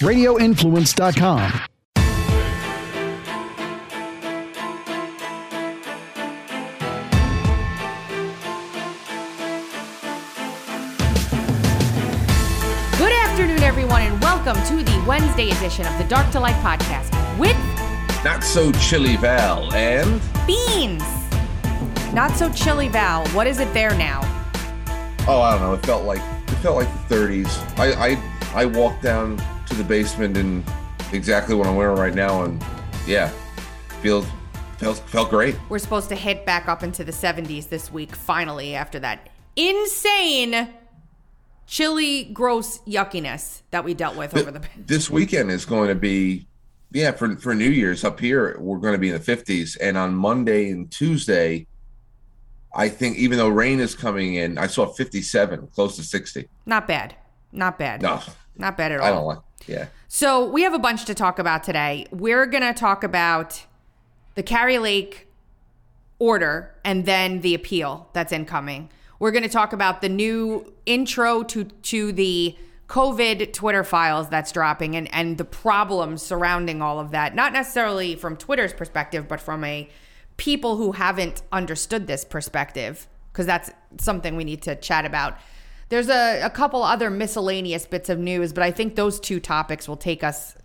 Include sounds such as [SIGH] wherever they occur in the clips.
radioinfluence.com. Good afternoon, everyone, and welcome to the Wednesday edition of the Dark to Light podcast with Not so chilly Val and Beans. Not so chilly, Val. What is it there now? oh I don't know. It felt like it felt like the 30s. I I I walked down to the basement in exactly what I'm wearing right now, and yeah, feels felt felt great. We're supposed to hit back up into the 70s this week, finally, after that insane, chilly, gross yuckiness that we dealt with over the. This weekend is going to be yeah for for New Year's up here. We're going to be in the 50s, and on Monday and Tuesday. I think even though rain is coming in, I saw 57, close to 60. Not bad. Not bad. No, Not bad at all. I don't like. Yeah. So we have a bunch to talk about today. We're gonna talk about the Kari Lake order and then the appeal that's incoming. We're gonna talk about the new intro to to the COVID Twitter files that's dropping and and the problems surrounding all of that. Not necessarily from Twitter's perspective, but from a people who haven't understood this perspective, because that's something we need to chat about. There's a, a couple other miscellaneous bits of news, but I think those two topics will take us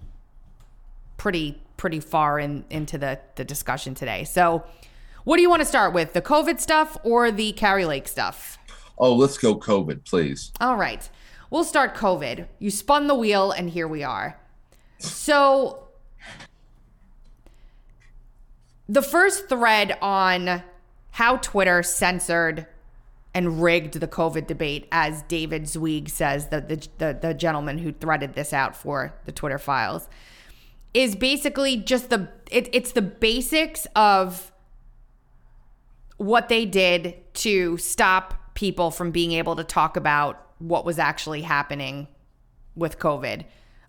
pretty pretty far in into the the discussion today. So, what do you want to start with, the COVID stuff or the Kari Lake stuff? Oh, let's go COVID, please. All right, we'll start COVID. You spun the wheel, and here we are. So, the first thread on how Twitter censored and rigged the COVID debate, as David Zweig says, the, the, the, the gentleman who threaded this out for the Twitter files, is basically just the it, it's the basics of what they did to stop people from being able to talk about what was actually happening with COVID,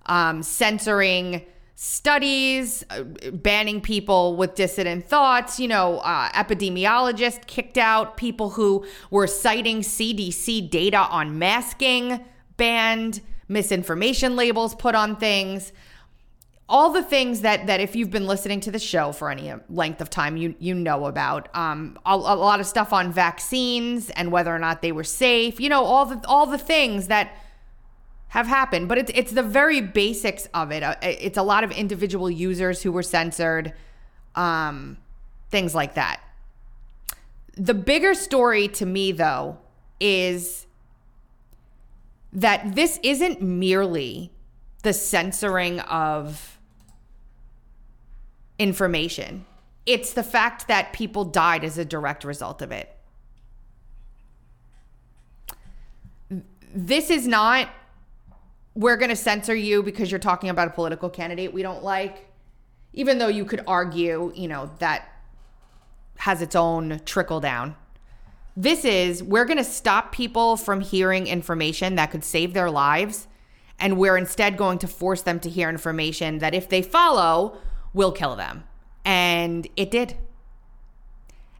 um, censoring studies, uh, banning people with dissident thoughts, you know, uh, epidemiologists kicked out, people who were citing CDC data on masking banned, misinformation labels put on things. All the things that that if you've been listening to the show for any length of time, you you know about. Um, a, a lot of stuff on vaccines and whether or not they were safe. You know, all the all the things that have happened, but it's it's the very basics of it. Uh, It's a lot of individual users who were censored, um, things like that. The bigger story to me, though, is that this isn't merely the censoring of information. It's the fact that people died as a direct result of it. This is not we're going to censor you because you're talking about a political candidate we don't like, even though you could argue, you know, that has its own trickle down. This is, we're going to stop people from hearing information that could save their lives. And we're instead going to force them to hear information that if they follow, will kill them. And it did.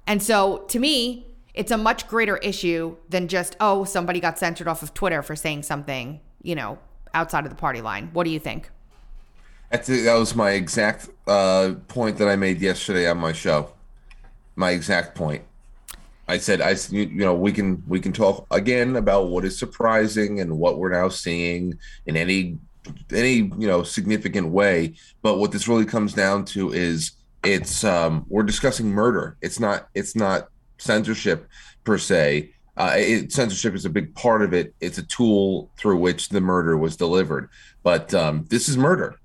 And so to me, it's a much greater issue than just, oh, somebody got censored off of Twitter for saying something, you know, outside of the party line. What do you think? That's that was my exact uh, point that I made yesterday on my show. My exact point. I said, I you, you know we can we can talk again about what is surprising and what we're now seeing in any any you know significant way. But what this really comes down to is it's um, we're discussing murder. It's not it's not censorship per se. Uh, it, censorship is a big part of it. It's a tool through which the murder was delivered. But um, this is murder.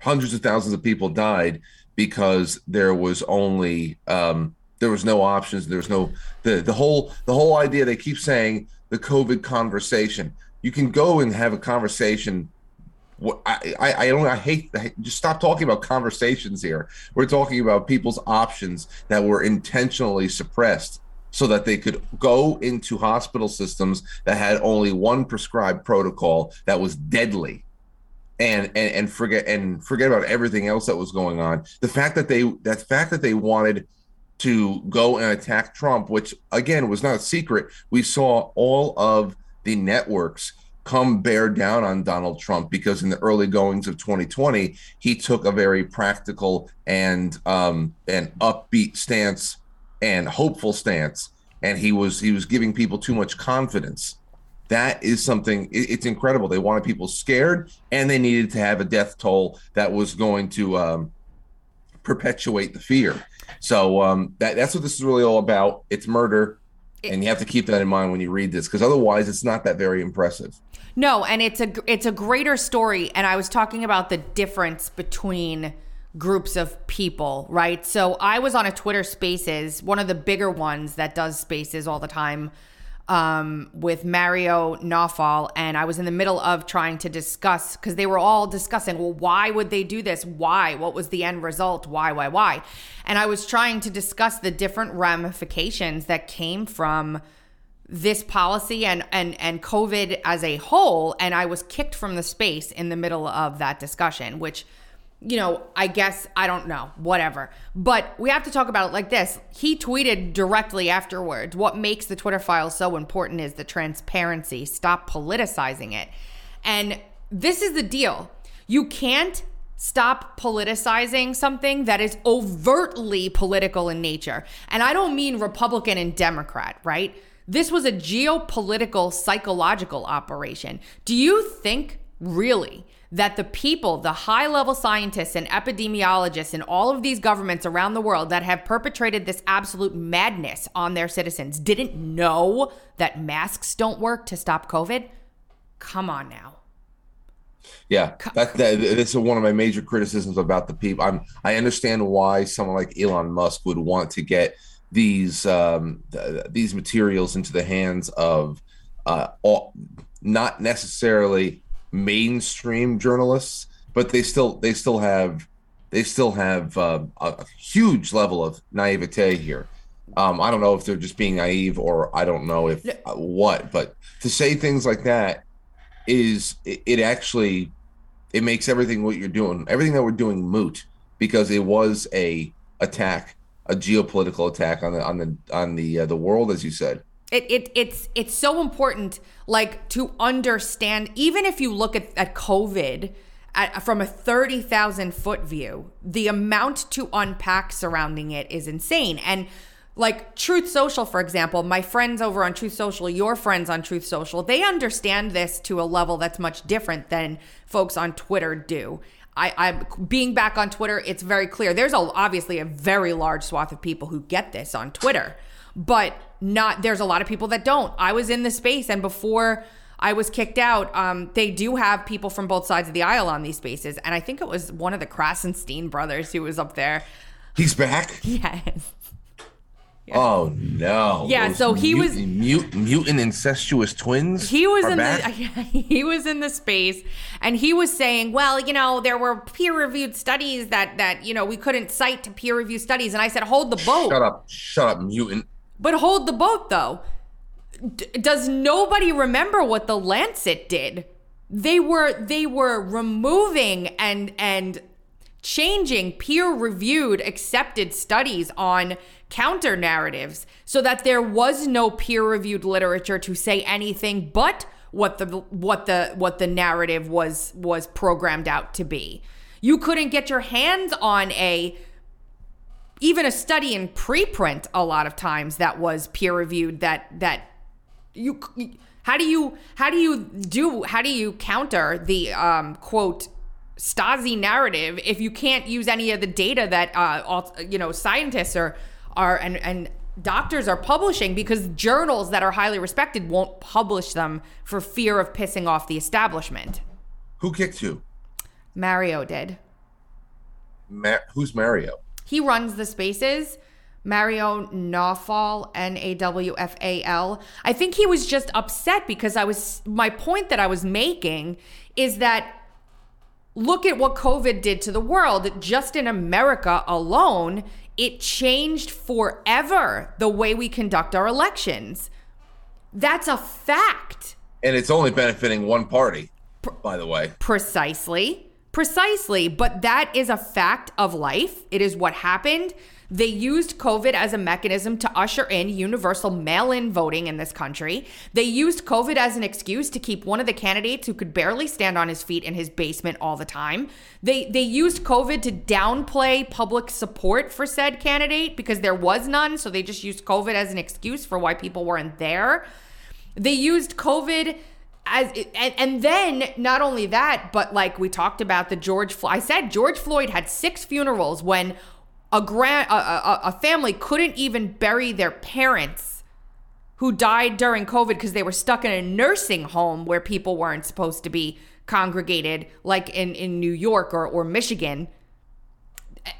Hundreds of thousands of people died because there was only um, there was no options. There was no the the whole the whole idea. They keep saying the COVID conversation. You can go and have a conversation. What I, I I don't I hate I hate- just stop talking about conversations here. We're talking about people's options that were intentionally suppressed so that they could go into hospital systems that had only one prescribed protocol that was deadly. And and, and forget and forget about everything else that was going on. The fact that they that fact that they wanted to go and attack Trump which again was not a secret we saw all of the networks come bear down on Donald Trump because in the early goings of 2020, he took a very practical and um, and upbeat stance and hopeful stance, and he was he was giving people too much confidence. That is something. It, it's incredible. They wanted people scared, and they needed to have a death toll that was going to um, perpetuate the fear. So um, that that's what this is really all about. It's murder and you have to keep that in mind when you read this because otherwise it's not that very impressive no and it's a it's a greater story and i was talking about the difference between groups of people right so i was on a twitter spaces one of the bigger ones that does spaces all the time um, with Mario Nawfal, and I was in the middle of trying to discuss because they were all discussing, well, why would they do this? Why? What was the end result? Why? Why? Why? And I was trying to discuss the different ramifications that came from this policy and and and COVID as a whole. And I was kicked from the space in the middle of that discussion, which you know, I guess, I don't know, whatever. But we have to talk about it like this. He tweeted directly afterwards what makes the Twitter file so important is the transparency. Stop politicizing it. And this is the deal. You can't stop politicizing something that is overtly political in nature. And I don't mean Republican and Democrat, right? This was a geopolitical, psychological operation. Do you think, really, that the people, the high level scientists and epidemiologists in all of these governments around the world that have perpetrated this absolute madness on their citizens didn't know that masks don't work to stop COVID? Come on now. Yeah, that, that that's one of my major criticisms about the people. I'm I understand why someone like Elon Musk would want to get these um, th- these materials into the hands of uh, all, not necessarily mainstream journalists, but they still they still have they still have uh, a huge level of naivete here. Um, I don't know if they're just being naive or I don't know if uh, what, but to say things like that is it, it actually it makes everything what you're doing, everything that we're doing moot because it was a attack, a geopolitical attack on the on the on the uh, the world, as you said. It, it it's it's so important like to understand even if you look at, at COVID at, from a 30,000 foot view, the amount to unpack surrounding it is insane. And like Truth Social, for example, my friends over on Truth Social, your friends on Truth Social, they understand this to a level that's much different than folks on Twitter do. I, I'm being back on Twitter. It's very clear. There's a, obviously a very large swath of people who get this on Twitter but not there's a lot of people that don't. I was in the space and before I was kicked out, um, they do have people from both sides of the aisle on these spaces. And I think it was one of the Krassenstein brothers who was up there. He's back? [LAUGHS] Yes. Yeah. Oh no! Yeah, Those so he was mute, mutant incestuous twins. He was in back? [LAUGHS] the he was in the space, and he was saying, "Well, you know, there were peer reviewed studies that that you know we couldn't cite to peer reviewed studies." And I said, "Hold the boat! Shut up! Shut up, mutant!" But hold the boat though. D- does nobody remember what the Lancet did? They were they were removing and and changing peer-reviewed accepted studies on counter narratives so that there was no peer-reviewed literature to say anything but what the what the what the narrative was was programmed out to be. You couldn't get your hands on a even a study in preprint a lot of times that was peer reviewed that that you how do you how do you do how do you counter the um, quote Stasi narrative if you can't use any of the data that uh, all, you know scientists are are and and doctors are publishing because journals that are highly respected won't publish them for fear of pissing off the establishment. Who kicked you? Mario did. Ma- who's Mario? He runs the spaces. Mario Nawfal, N A W F A L. I think he was just upset because I was, my point that I was making is that look at what COVID did to the world. Just in America alone, it changed forever the way we conduct our elections. That's a fact. And it's only benefiting one party, by the way. Precisely. Precisely, but that is a fact of life. It is what happened. They used COVID as a mechanism to usher in universal mail in voting in this country. They used COVID as an excuse to keep one of the candidates who could barely stand on his feet in his basement all the time. They, they used COVID to downplay public support for said candidate because there was none. So they just used COVID as an excuse for why people weren't there. They used COVID as and, and then not only that, but like we talked about the George. I said George Floyd had six funerals when a grand a, a, a family couldn't even bury their parents who died during COVID because they were stuck in a nursing home where people weren't supposed to be congregated, like in in New York or or Michigan.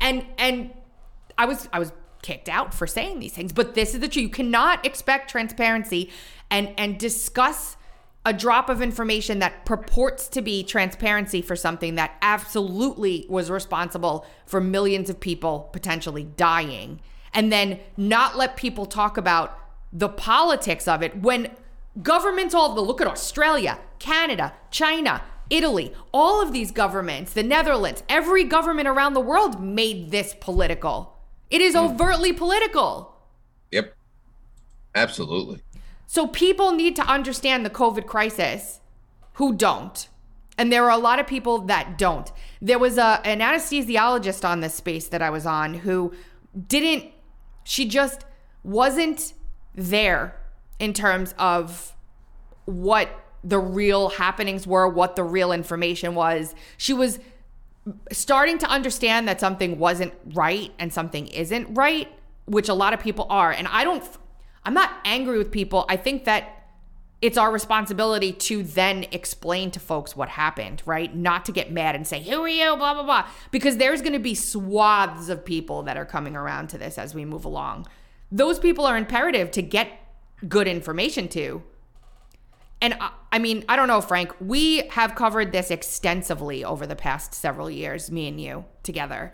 And and I was I was kicked out for saying these things, but this is the truth. You cannot expect transparency and and discuss a drop of information that purports to be transparency for something that absolutely was responsible for millions of people potentially dying and then not let people talk about the politics of it when governments all the look at Australia, Canada, China, Italy, all of these governments, the Netherlands, every government around the world made this political. It is hmm. overtly political. Yep. Absolutely. So people need to understand the COVID crisis who don't. And there are a lot of people that don't. There was a an anesthesiologist on this space that I was on who didn't she just wasn't there in terms of what the real happenings were, what the real information was. She was starting to understand that something wasn't right and something isn't right, which a lot of people are. And I don't I'm not angry with people. I think that it's our responsibility to then explain to folks what happened, right? Not to get mad and say, Who are you? Blah, blah, blah. Because there's going to be swaths of people that are coming around to this as we move along. Those people are imperative to get good information to. And I, I mean, I don't know, Frank, we have covered this extensively over the past several years, me and you together.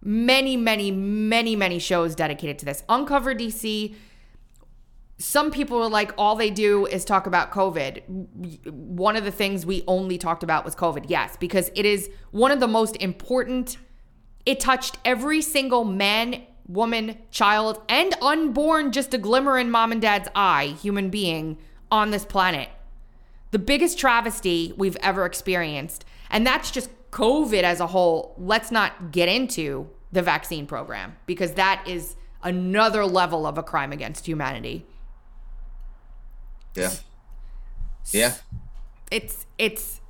Many, many, many, many shows dedicated to this. Uncover DC some people are like, all they do is talk about COVID. One of the things we only talked about was COVID. Yes, because it is one of the most important. It touched every single man, woman, child, and unborn, just a glimmer in mom and dad's eye, human being on this planet. The biggest travesty we've ever experienced. And that's just COVID as a whole. Let's not get into the vaccine program because that is another level of a crime against humanity. Yeah. Yeah. It's it's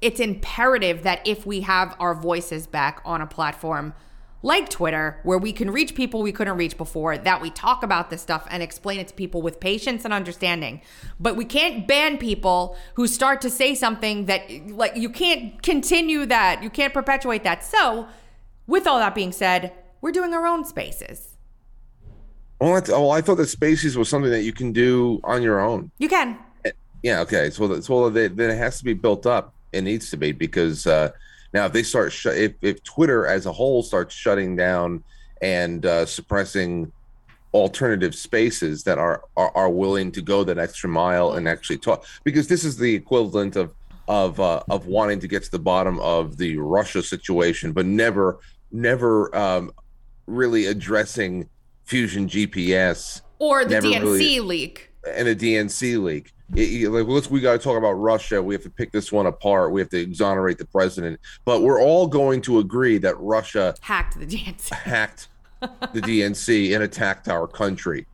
it's imperative that if we have our voices back on a platform like Twitter, where we can reach people we couldn't reach before, that we talk about this stuff and explain it to people with patience and understanding. But we can't ban people who start to say something that, like, you can't continue that. You can't perpetuate that. So, with all that being said, we're doing our own spaces. Well, I, well, I thought that Spaces was something that you can do on your own. You can. Eh, yeah. Okay. So, that's well, then it has to be built up. It needs to be because uh, now if they start, sh- if if Twitter as a whole starts shutting down and uh, suppressing alternative spaces that are, are are willing to go that extra mile and actually talk, because this is the equivalent of of uh, of wanting to get to the bottom of the Russia situation, but never never um, really addressing Fusion GPS or the DNC really, leak and a DNC leak. It, it, like let's we got to talk about Russia. We have to pick this one apart. We have to exonerate the president. But we're all going to agree that Russia hacked the DNC, hacked the DNC, and attacked our country.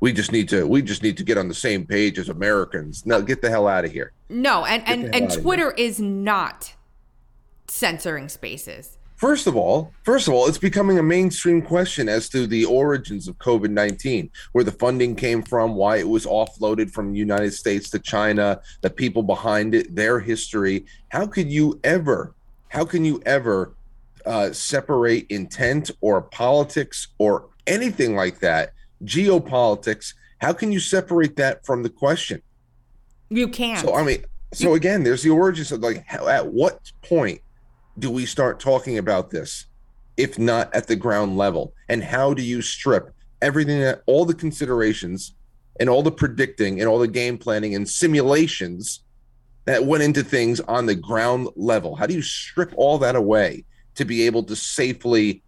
We just need to we just need to get on the same page as Americans. No, get the hell out of here. No, and and and Twitter is not censoring spaces. First of all, first of all, it's becoming a mainstream question as to the origins of COVID nineteen, where the funding came from, why it was offloaded from the United States to China, the people behind it, their history. How could you ever, how can you ever uh, separate intent or politics or anything like that, geopolitics? How can you separate that from the question? You can't. So I mean, so again, there's the origins of like, how, at what point do we start talking about this if not at the ground level? And how do you strip everything that all the considerations and all the predicting and all the game planning and simulations that went into things on the ground level? How do you strip all that away to be able to safely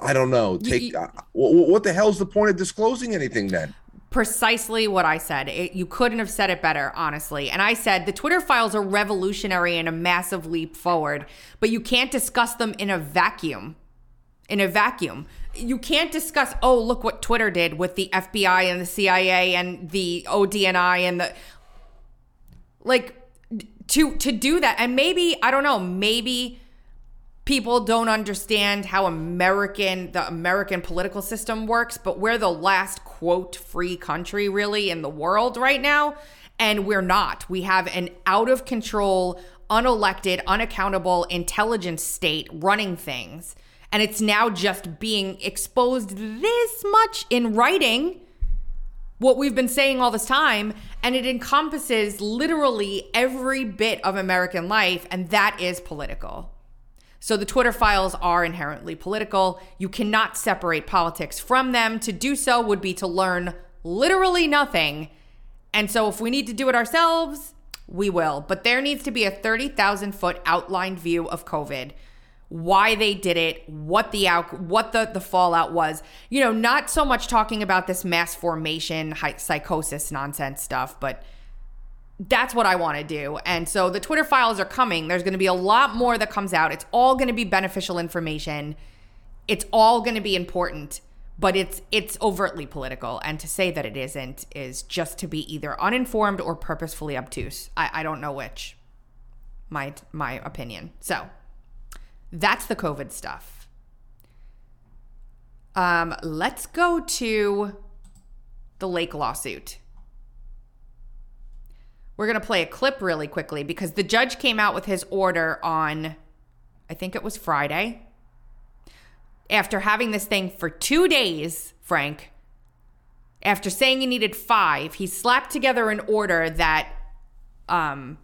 I don't know. Take you, uh, what the hell's the point of disclosing anything then? Precisely what I said. It, you couldn't have said it better, honestly. And I said the Twitter files are revolutionary and a massive leap forward, but you can't discuss them in a vacuum. In a vacuum. You can't discuss, oh, look what Twitter did with the FBI and the CIA and the ODNI and the like to to do that. And maybe, I don't know, maybe people don't understand how American the American political system works, but we're the last quote free country really in the world right now and we're not. We have an out of control, unelected, unaccountable intelligence state running things. And it's now just being exposed this much in writing what we've been saying all this time and it encompasses literally every bit of American life and that is political. So the Twitter files are inherently political. You cannot separate politics from them. To do so would be to learn literally nothing. And so if we need to do it ourselves, we will. But there needs to be a 30,000 foot outlined view of COVID why they did it, what the out, what the the fallout was. You know, not so much talking about this mass formation psychosis nonsense stuff, but that's what I want to do. And so the Twitter files are coming. There's going to be a lot more that comes out. It's all going to be beneficial information. It's all going to be important, but it's it's overtly political. And to say that it isn't is just to be either uninformed or purposefully obtuse. I, I don't know which. My my opinion. So that's the COVID stuff. Um, let's go to the Lake lawsuit. We're going to play a clip really quickly because the judge came out with his order on, I think it was Friday. After having this thing for two days, Frank, after saying he needed five, he slapped together an order that um,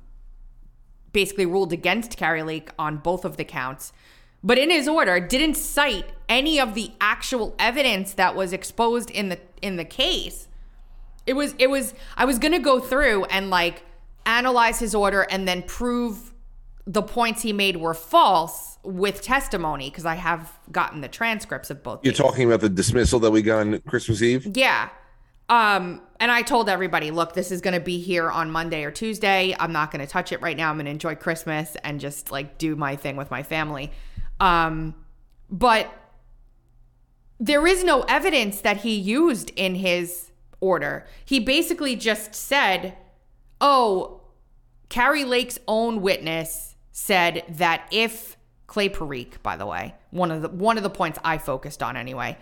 basically ruled against Kari Lake on both of the counts. But in his order, didn't cite any of the actual evidence that was exposed in the in the case. It was it was I was going to go through and like analyze his order and then prove the points he made were false with testimony because I have gotten the transcripts of both. You're these. talking about the dismissal that we got on Christmas Eve? Yeah. Um, and I told everybody, look, this is going to be here on Monday or Tuesday. I'm not going to touch it right now. I'm going to enjoy Christmas and just like do my thing with my family. Um, but there is no evidence that he used in his order. He basically just said, oh, Kari Lake's own witness said that if Clay Parikh, by the way, one of the one of the points I focused on anyway,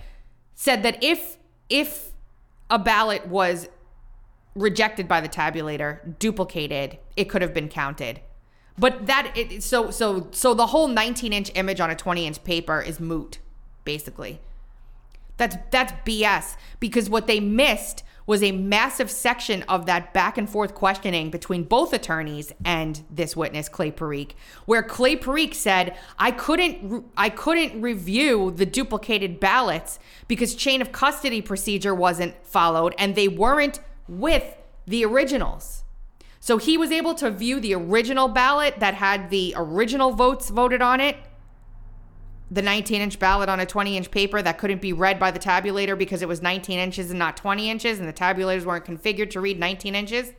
said that if if a ballot was rejected by the tabulator, duplicated, it could have been counted. But that it, so so so the whole 19 inch image on a 20 inch paper is moot, basically. That's that's BS because what they missed was a massive section of that back and forth questioning between both attorneys and this witness Clay Parikh where Clay Parikh said I couldn't I couldn't review the duplicated ballots because chain of custody procedure wasn't followed and they weren't with the originals. So he was able to view the original ballot that had the original votes voted on it the 19 inch ballot on a 20 inch paper that couldn't be read by the tabulator because it was 19 inches and not 20 inches, and the tabulators weren't configured to read 19 inches.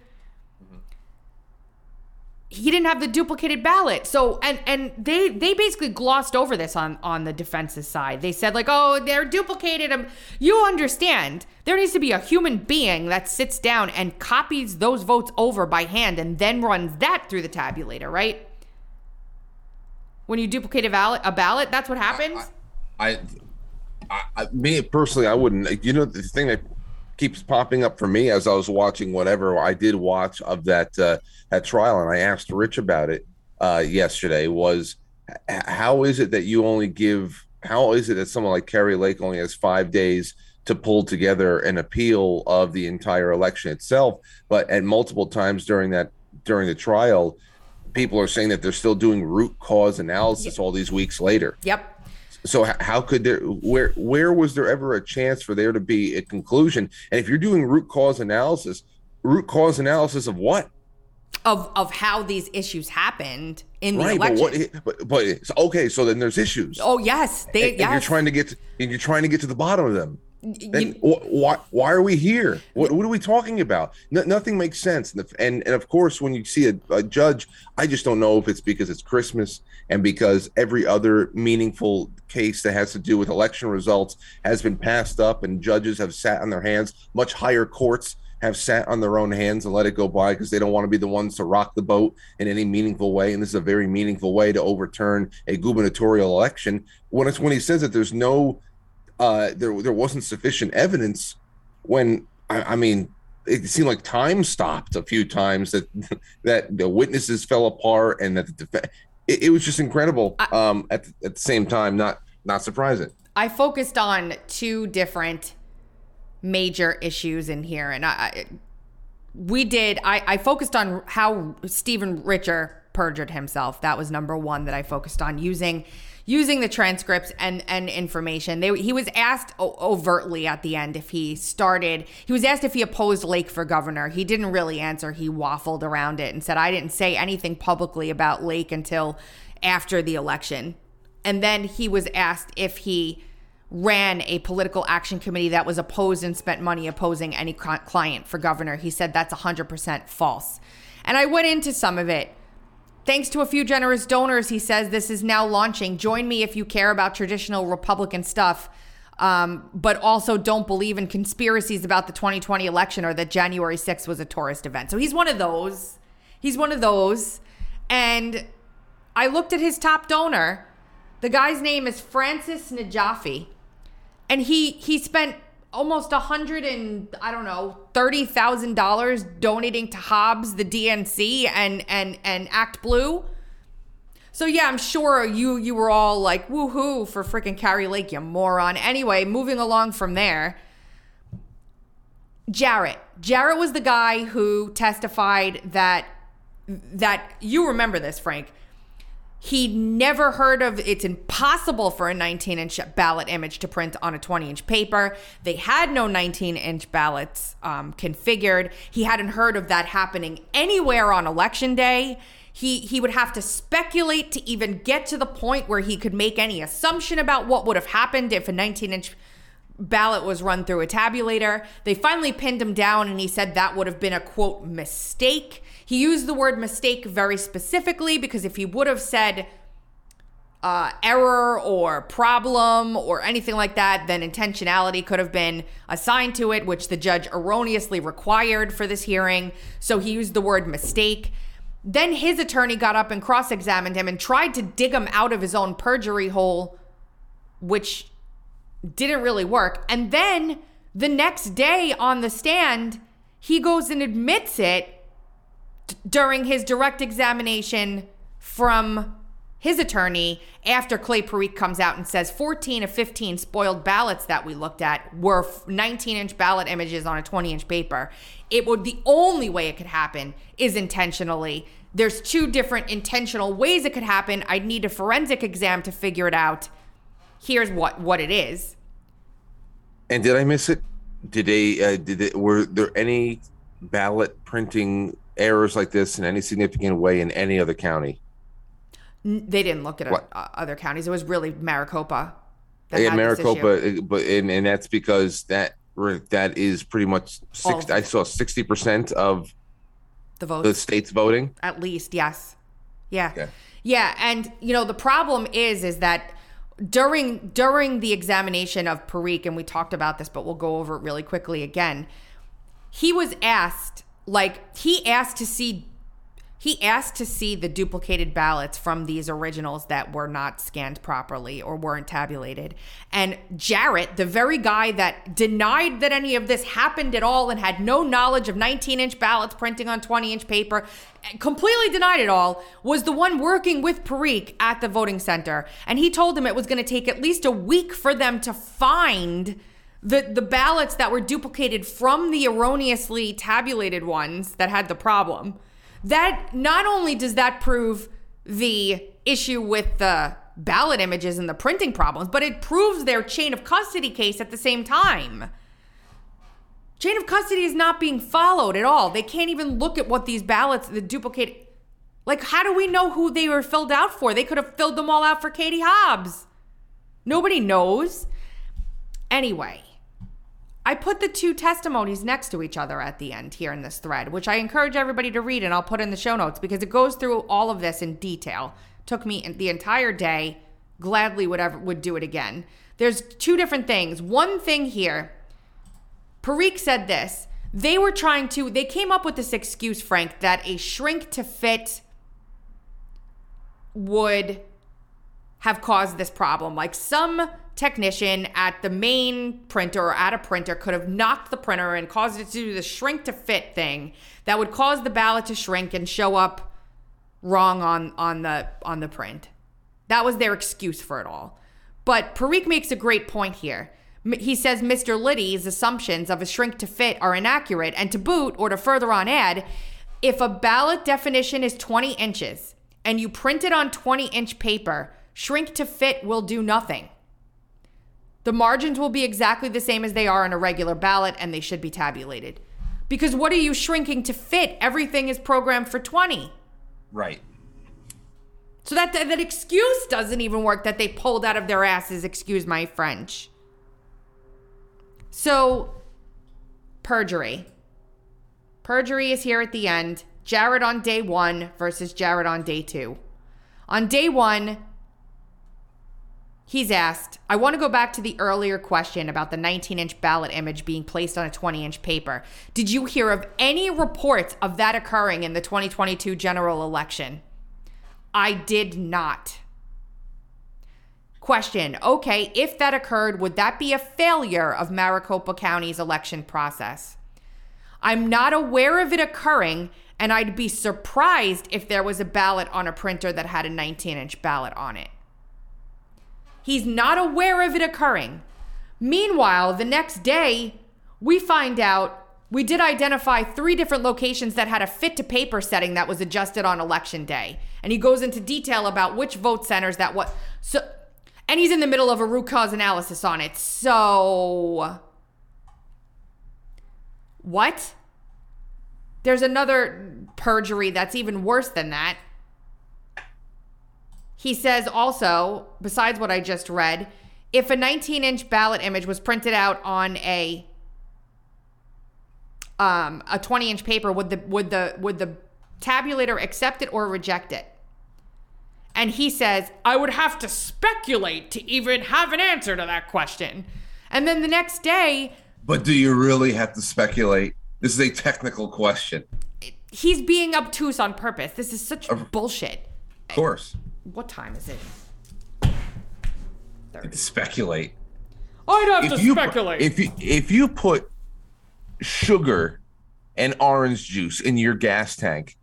He didn't have the duplicated ballot, so and and they they basically glossed over this on on the defense's side. They said like, oh, they're duplicated. You understand? There needs to be a human being that sits down and copies those votes over by hand and then runs that through the tabulator, right? When you duplicate a ballot, a ballot, that's what happens. I, I, I, me personally, I wouldn't. You know, the thing that keeps popping up for me as I was watching whatever I did watch of that uh, that trial, and I asked Rich about it uh, yesterday. Was how is it that you only give? How is it that someone like Kari Lake only has five days? to pull together an appeal of the entire election itself but at multiple times during that during the trial people are saying that they're still doing root cause analysis yep. all these weeks later. Yep. So how could there where where was there ever a chance for there to be a conclusion? And if you're doing root cause analysis, root cause analysis of what? of of how these issues happened in the right, election. but what? But, but okay, so then there's issues. oh yes, they and yes. you're trying to get to, and you're trying to get to the bottom of them. You- wh- why why are we here? What, what are we talking about? No, nothing makes sense. And, the, and and of course, when you see a, a judge, I just don't know if it's because it's Christmas and because every other meaningful case that has to do with election results has been passed up, and judges have sat on their hands. Much higher courts have sat on their own hands and let it go by because they don't want to be the ones to rock the boat in any meaningful way. And this is a very meaningful way to overturn a gubernatorial election. When it's when he says that there's no uh, there there wasn't sufficient evidence when I, I mean it seemed like time stopped a few times that [LAUGHS] that the witnesses fell apart and that the def- it, it was just incredible um at the, at the same time not not surprising I focused on two different major issues in here, and I, I we did. I, I focused on how Stephen Richer perjured himself. That was number one that I focused on using using the transcripts and and information. They, he was asked overtly at the end if he started. He was asked if he opposed Lake for governor. He didn't really answer. He waffled around it and said, "I didn't say anything publicly about Lake until after the election." And then he was asked if he ran a political action committee that was opposed and spent money opposing any client for governor. He said that's 100% false. And I went into some of it. Thanks to a few generous donors, he says this is now launching. Join me if you care about traditional Republican stuff, um, but also don't believe in conspiracies about the 2020 election or that January 6th was a tourist event. So he's one of those. He's one of those. And I looked at his top donor. The guy's name is Francis Najafi and he he spent almost a hundred and I don't know thirty thousand dollars donating to Hobbs, the DNC, and and and Act Blue. So yeah, I'm sure you you were all like woohoo for freaking Kari Lake, you moron. Anyway, moving along from there. Jarrett. Jarrett was the guy who testified that that you remember this, Frank. He never heard of it's impossible for a 19 inch ballot image to print on a 20 inch paper. They had no 19 inch ballots um, configured. He hadn't heard of that happening anywhere on election day. He, he would have to speculate to even get to the point where he could make any assumption about what would have happened if a 19 inch ballot was run through a tabulator. They finally pinned him down and he said that would have been a quote mistake. He used the word mistake very specifically because if he would have said uh, error or problem or anything like that, then intentionality could have been assigned to it, which the judge erroneously required for this hearing. So he used the word mistake. Then his attorney got up and cross examined him and tried to dig him out of his own perjury hole, which didn't really work. And then the next day on the stand, he goes and admits it during his direct examination from his attorney after Clay Parikh comes out and says 14 of 15 spoiled ballots that we looked at were 19 inch ballot images on a 20 inch paper. It would the only way it could happen is intentionally. There's two different intentional ways it could happen. I'd need a forensic exam to figure it out. Here's what what it is. and did i miss it did they uh, did it were there any ballot printing errors like this in any significant way in any other county They didn't look at What? uh, other counties. It was really Maricopa. that in had this issue. Maricopa, but and, and that's because that that is pretty much six. I saw sixty percent of the vote, the states voting. At least, yes. Yeah. Okay. Yeah, and you know the problem is is that during during the examination of Parikh, and we talked about this, but we'll go over it really quickly again. He was asked, like, he asked to see he asked to see the duplicated ballots from these originals that were not scanned properly or weren't tabulated. And Jarrett, the very guy that denied that any of this happened at all and had no knowledge of 19 inch ballots printing on 20 inch paper, completely denied it all, was the one working with Parikh at the voting center. And he told him it was going to take at least a week for them to find the the ballots that were duplicated from the erroneously tabulated ones that had the problem that not only does that prove the issue with the ballot images and the printing problems but it proves their chain of custody case at the same time Chain of custody is not being followed at all. They can't even look at what these ballots, the duplicate. Like, how do we know who they were filled out for? They could have filled them all out for Katie Hobbs. Nobody knows. Anyway, I put the two testimonies next to each other at the end here in this thread, which I encourage everybody to read and I'll put in the show notes because it goes through all of this in detail. Took me the entire day. Gladly would ever would do it again. There's two different things. One thing here Parikh said this. They were trying to, they came up with this excuse, Frank, that a shrink to fit would have caused this problem. Like some technician at the main printer or at a printer could have knocked the printer and caused it to do the shrink to fit thing that would cause the ballot to shrink and show up wrong on on the on the print. That was their excuse for it all. But Parikh makes a great point here. He says Mr. Liddy's assumptions of a shrink to fit are inaccurate, and to boot, or to further on add, if a ballot definition is 20 inches and you print it on 20 inch paper, shrink to fit will do nothing. The margins will be exactly the same as they are on a regular ballot, and they should be tabulated. Because what are you shrinking to fit? Everything is programmed for 20. Right. So that, that, excuse doesn't even work that they pulled out of their asses, excuse my French. So, perjury. Perjury is here at the end. Jarrett on day one versus Jarrett on day two. On day one, he's asked, I want to go back to the earlier question about the 19 inch ballot image being placed on a 20 inch paper. Did you hear of any reports of that occurring in the 2022 general election? I did not. Question Okay, if that occurred, would that be a failure of Maricopa County's election process? I'm not aware of it occurring, and I'd be surprised if there was a ballot on a printer that had a 19 inch ballot on it. He's not aware of it occurring. Meanwhile, the next day, we find out we did identify three different locations that had a fit to paper setting that was adjusted on election day. And he goes into detail about which vote centers that was. so and he's in the middle of a root cause analysis on it. So, what? There's another perjury that's even worse than that. He says also, besides what I just read, if a 19 inch ballot image was printed out on a um, a 20 inch paper, would the would the would the tabulator accept it or reject it? And he says, I would have to speculate to even have an answer to that question. And then the next day. But do you really have to speculate? This is a technical question. He's being obtuse on purpose. This is such of, bullshit. Of course. What time is it? Speculate. I'd have if to speculate. If you if you put sugar and orange juice in your gas tank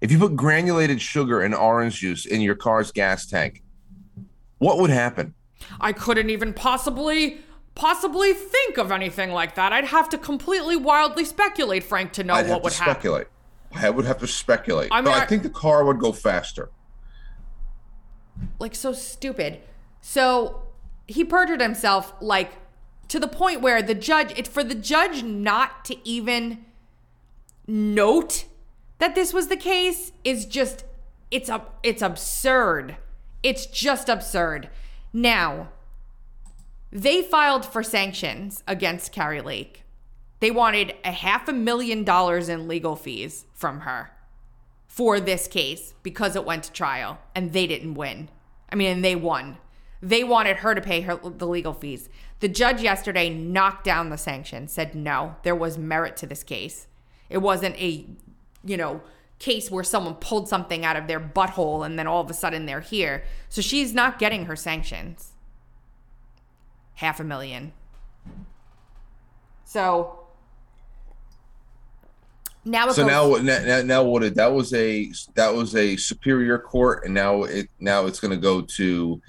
if you put granulated sugar and orange juice in your car's gas tank, what would happen? I couldn't even possibly possibly think of anything like that. I'd have to completely wildly speculate, Frank, to know I'd what would happen. Speculate. I would have to speculate. I mean, I, I think the car would go faster. Like so stupid. So he perjured himself like to the point where the judge it's for the judge not to even note that this was the case is just it's a it's absurd. It's just absurd. Now, they filed for sanctions against Kari Lake. They wanted a half a million dollars in legal fees from her for this case because it went to trial and they didn't win. I mean, and they won. They wanted her to pay her the legal fees. The judge yesterday knocked down the sanction, said no, there was merit to this case. It wasn't a you know, case where someone pulled something out of their butthole and then all of a sudden they're here. So she's not getting her sanctions. Half a million. So now so goes, now, now now what it, that was a that was a superior court and now it now it's going to go to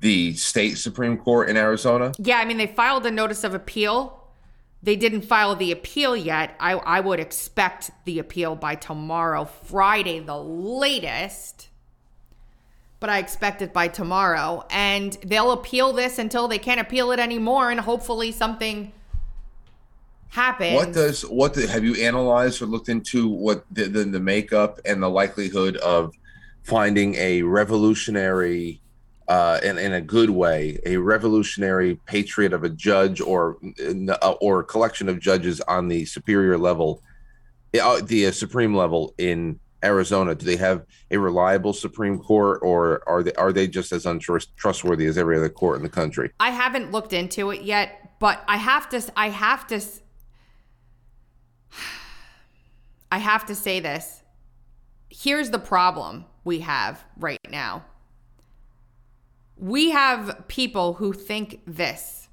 the state supreme court in Arizona. Yeah, I mean they filed a notice of appeal they didn't file the appeal yet. I, I would expect the appeal by tomorrow, Friday, the latest. But I expect it by tomorrow. And they'll appeal this until they can't appeal it anymore. And hopefully something happens. What does what the, have you analyzed or looked into what the, the the makeup and the likelihood of finding a revolutionary uh, in, in a good way, a revolutionary patriot of a judge or uh, or a collection of judges on the superior level, uh, the uh, supreme level in Arizona? Do they have a reliable Supreme Court, or are they are they just as untrustworthy as every other court in the country? I haven't looked into it yet, but I have to. I have to. I have to say this. Here's the problem we have right now we have people who think this.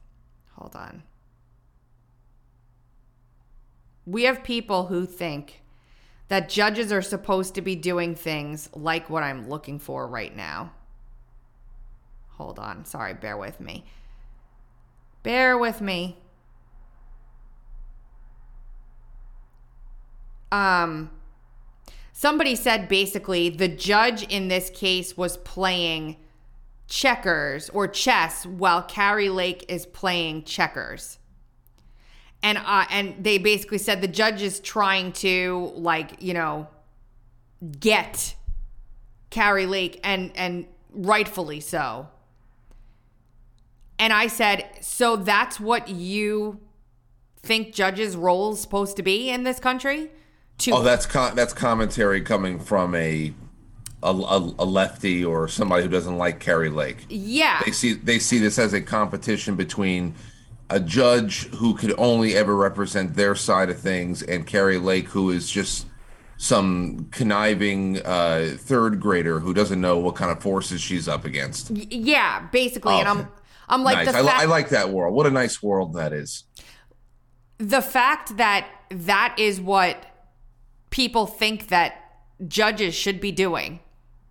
Hold on. We have people who think that judges are supposed to be doing things like what I'm looking for right now. Hold on. Sorry, bear with me. Bear with me. Um somebody said basically the judge in this case was playing checkers or chess while Kari Lake is playing checkers. And uh, and they basically said the judge is trying to like, you know, get Kari Lake and and rightfully so. And I said, "So that's what you think judges' roles supposed to be in this country?" To Oh, that's con- that's commentary coming from a a, a, lefty or somebody who doesn't like Kari Lake. Yeah, they see they see this as a competition between a judge who could only ever represent their side of things and Kari Lake, who is just some conniving uh, third grader who doesn't know what kind of forces she's up against. Yeah, basically, oh, and I'm I'm like nice. I, I like that world. What a nice world that is. The fact that that is what people think that judges should be doing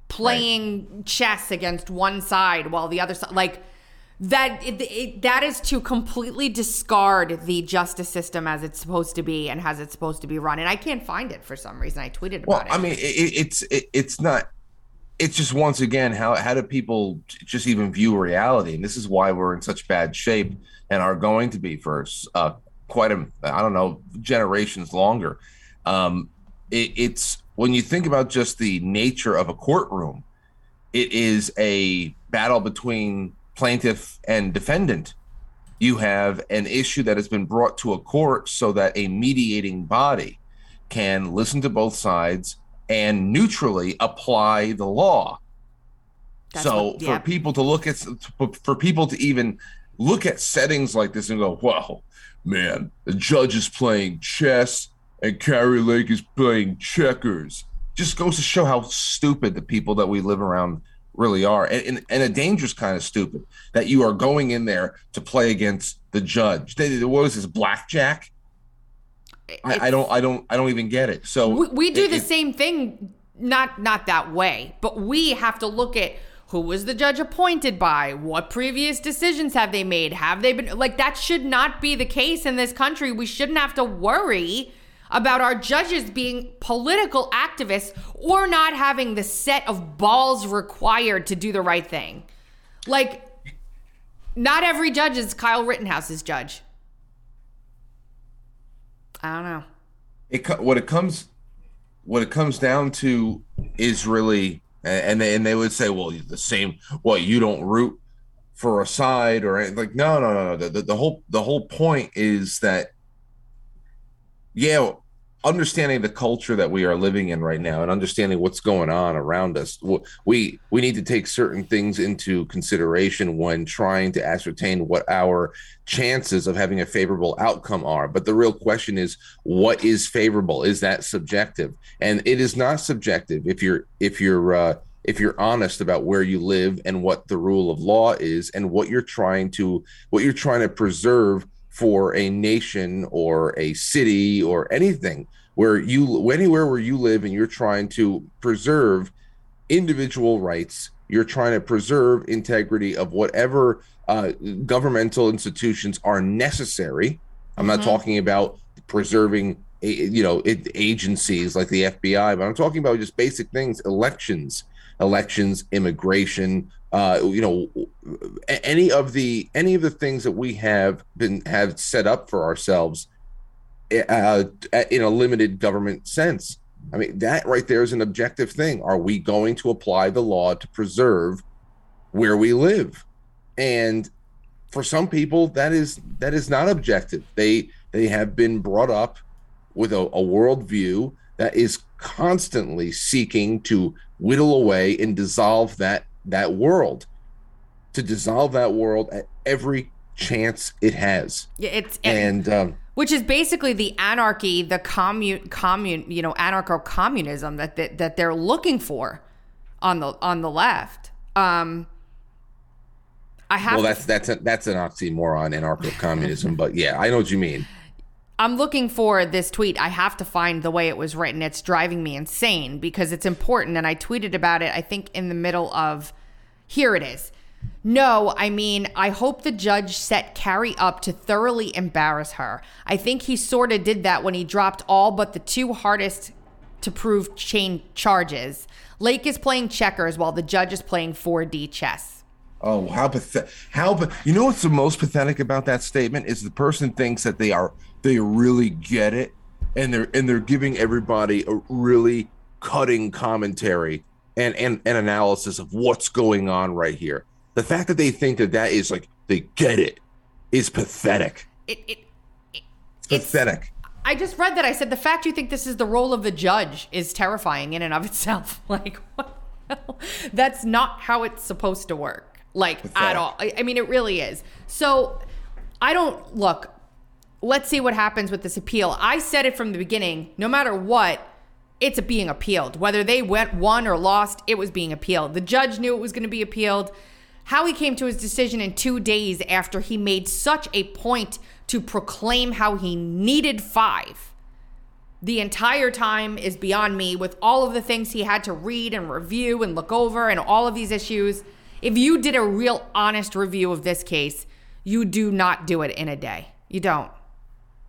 playing right. chess against one side while the other side like that it, it, that is to completely discard the justice system as it's supposed to be and as it's supposed to be run. And i can't find it for some reason. I tweeted well, about it. I mean it, it's it's not it's just once again how how do people just even view reality? And this is why we're in such bad shape and are going to be for uh, quite a i don't know generations longer. Um, it's when you think about just the nature of a courtroom, it is a battle between plaintiff and defendant. You have an issue that has been brought to a court so that a mediating body can listen to both sides and neutrally apply the law. That's so what, yeah. for people to look at for people to even look at settings like this and go, "Wow, man, the judge is playing chess and Kari Lake is playing checkers. Just goes to show how stupid the people that we live around really are, and, and, and a dangerous kind of stupid that you are going in there to play against the judge. What is this blackjack? I, I, don't, I don't, I don't even get it. So we, we do it, the it, same thing, not not that way, but we have to look at who was the judge appointed by? What previous decisions have they made? Have they been like that? Should not be the case in this country. We shouldn't have to worry about our judges being political activists or not having the set of balls required to do the right thing. Like, not every judge is Kyle Rittenhouse's judge. I don't know. It what it comes what it comes down to is really and they, and they would say, well, the same. What you don't root for a side or like no, no, no, no. The, the, the whole the whole point is that yeah, understanding the culture that we are living in right now and understanding what's going on around us we we need to take certain things into consideration when trying to ascertain what our chances of having a favorable outcome are. But the real question is what is favorable? Is that subjective? And it is not subjective if you're if you're uh, if you're honest about where you live and what the rule of law is and what you're trying to what you're trying to preserve for a nation or a city or anything where you anywhere where you live and you're trying to preserve individual rights you're trying to preserve integrity of whatever uh, governmental institutions are necessary i'm mm-hmm. not talking about preserving you know agencies like the fbi but i'm talking about just basic things elections elections immigration uh, you know any of the any of the things that we have been have set up for ourselves uh, in a limited government sense. I mean, that right there is an objective thing. Are we going to apply the law to preserve where we live? And for some people, that is that is not objective. They they have been brought up with a, a worldview that is constantly seeking to whittle away and dissolve that that world, to dissolve that world at every chance it has. Yeah, it's and um, which is basically the anarchy, the commune, commune, you know, anarcho communism that, that that they're looking for on the on the left. Um, I have. Well, that's to, that's a, that's an oxymoron, anarcho communism. but yeah, I know what you mean. I'm looking for this tweet. I have to find the way it was written. It's driving me insane because it's important, and I tweeted about it. I think in the middle of. Here it is. No, I mean, I hope the judge set Kari up to thoroughly embarrass her. I think he sort of did that when he dropped all but the two hardest to prove chain charges. Lake is playing checkers while the judge is playing 4D chess. Oh, how pathetic! How you know what's the most pathetic about that statement is the person thinks that they are they really get it, and they're and they're giving everybody a really cutting commentary and and, and analysis of what's going on right here the fact that they think that that is like they get it is pathetic. It, it, it it's pathetic. I just read that. I said the fact you think this is the role of the judge is terrifying in and of itself. [LAUGHS] Like, what? That's not how it's supposed to work. Like pathetic. at all. I, I mean, it really is. So, I don't look. Let's see what happens with this appeal. I said it from the beginning. No matter what, it's being appealed. Whether they went won or lost, it was being appealed. The judge knew it was going to be appealed how he came to his decision in two days after he made such a point to proclaim how he needed five the entire time is beyond me with all of the things he had to read and review and look over and all of these issues. If you did a real honest review of this case, you do not do it in a day. You don't.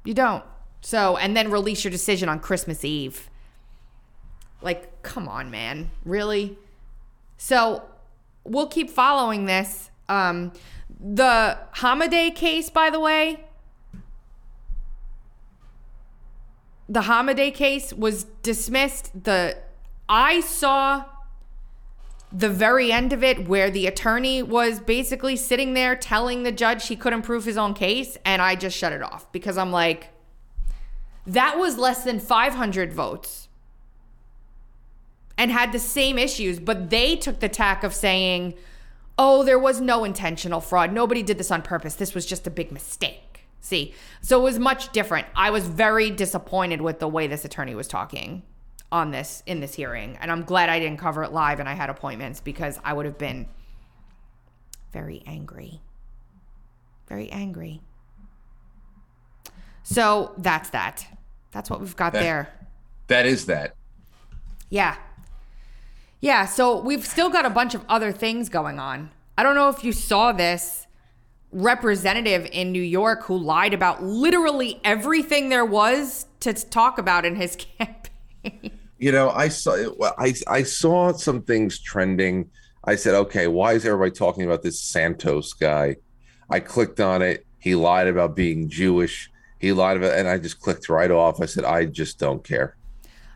You don't. So, and then release your decision on Christmas Eve. Like, come on, man. Really? So, we'll keep following this. Um, the Hamadeh case, by the way, the Hamadeh case was dismissed. The I saw the very end of it where the attorney was basically sitting there telling the judge he couldn't prove his own case and I just shut it off because I'm like that was less than 500 votes and had the same issues, but they took the tack of saying, oh, there was no intentional fraud. Nobody did this on purpose. This was just a big mistake. See, so it was much different. I was very disappointed with the way this attorney was talking on this in this hearing. And I'm glad I didn't cover it live and I had appointments because I would have been very angry. Very angry. So that's that. That's what we've got that, there. That is that. Yeah. Yeah, so we've still got a bunch of other things going on. I don't know if you saw this representative in New York who lied about literally everything there was to talk about in his [LAUGHS] campaign. You know, I saw I I saw some things trending. I said, "Okay, why is everybody talking about this Santos guy?" I clicked on it. He lied about being Jewish. He lied about and I just clicked right off. I said, "I just don't care."